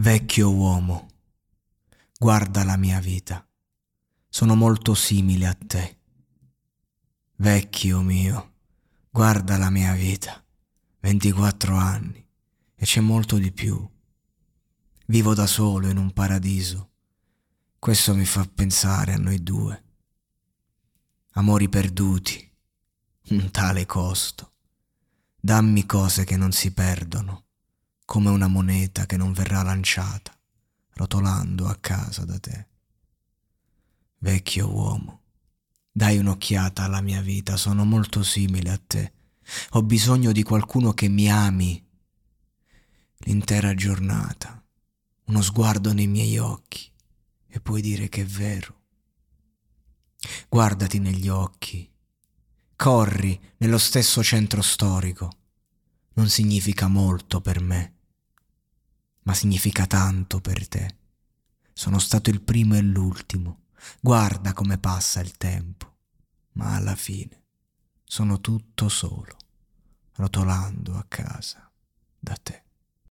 Vecchio uomo, guarda la mia vita. Sono molto simile a te. Vecchio mio, guarda la mia vita. 24 anni e c'è molto di più. Vivo da solo in un paradiso. Questo mi fa pensare a noi due. Amori perduti, un tale costo. Dammi cose che non si perdono, come una moneta che non verrà lanciata, rotolando a casa da te. Vecchio uomo, dai un'occhiata alla mia vita, sono molto simile a te. Ho bisogno di qualcuno che mi ami l'intera giornata, uno sguardo nei miei occhi e puoi dire che è vero. Guardati negli occhi, corri nello stesso centro storico. Non significa molto per me, ma significa tanto per te. Sono stato il primo e l'ultimo. Guarda come passa il tempo, ma alla fine sono tutto solo, rotolando a casa da te.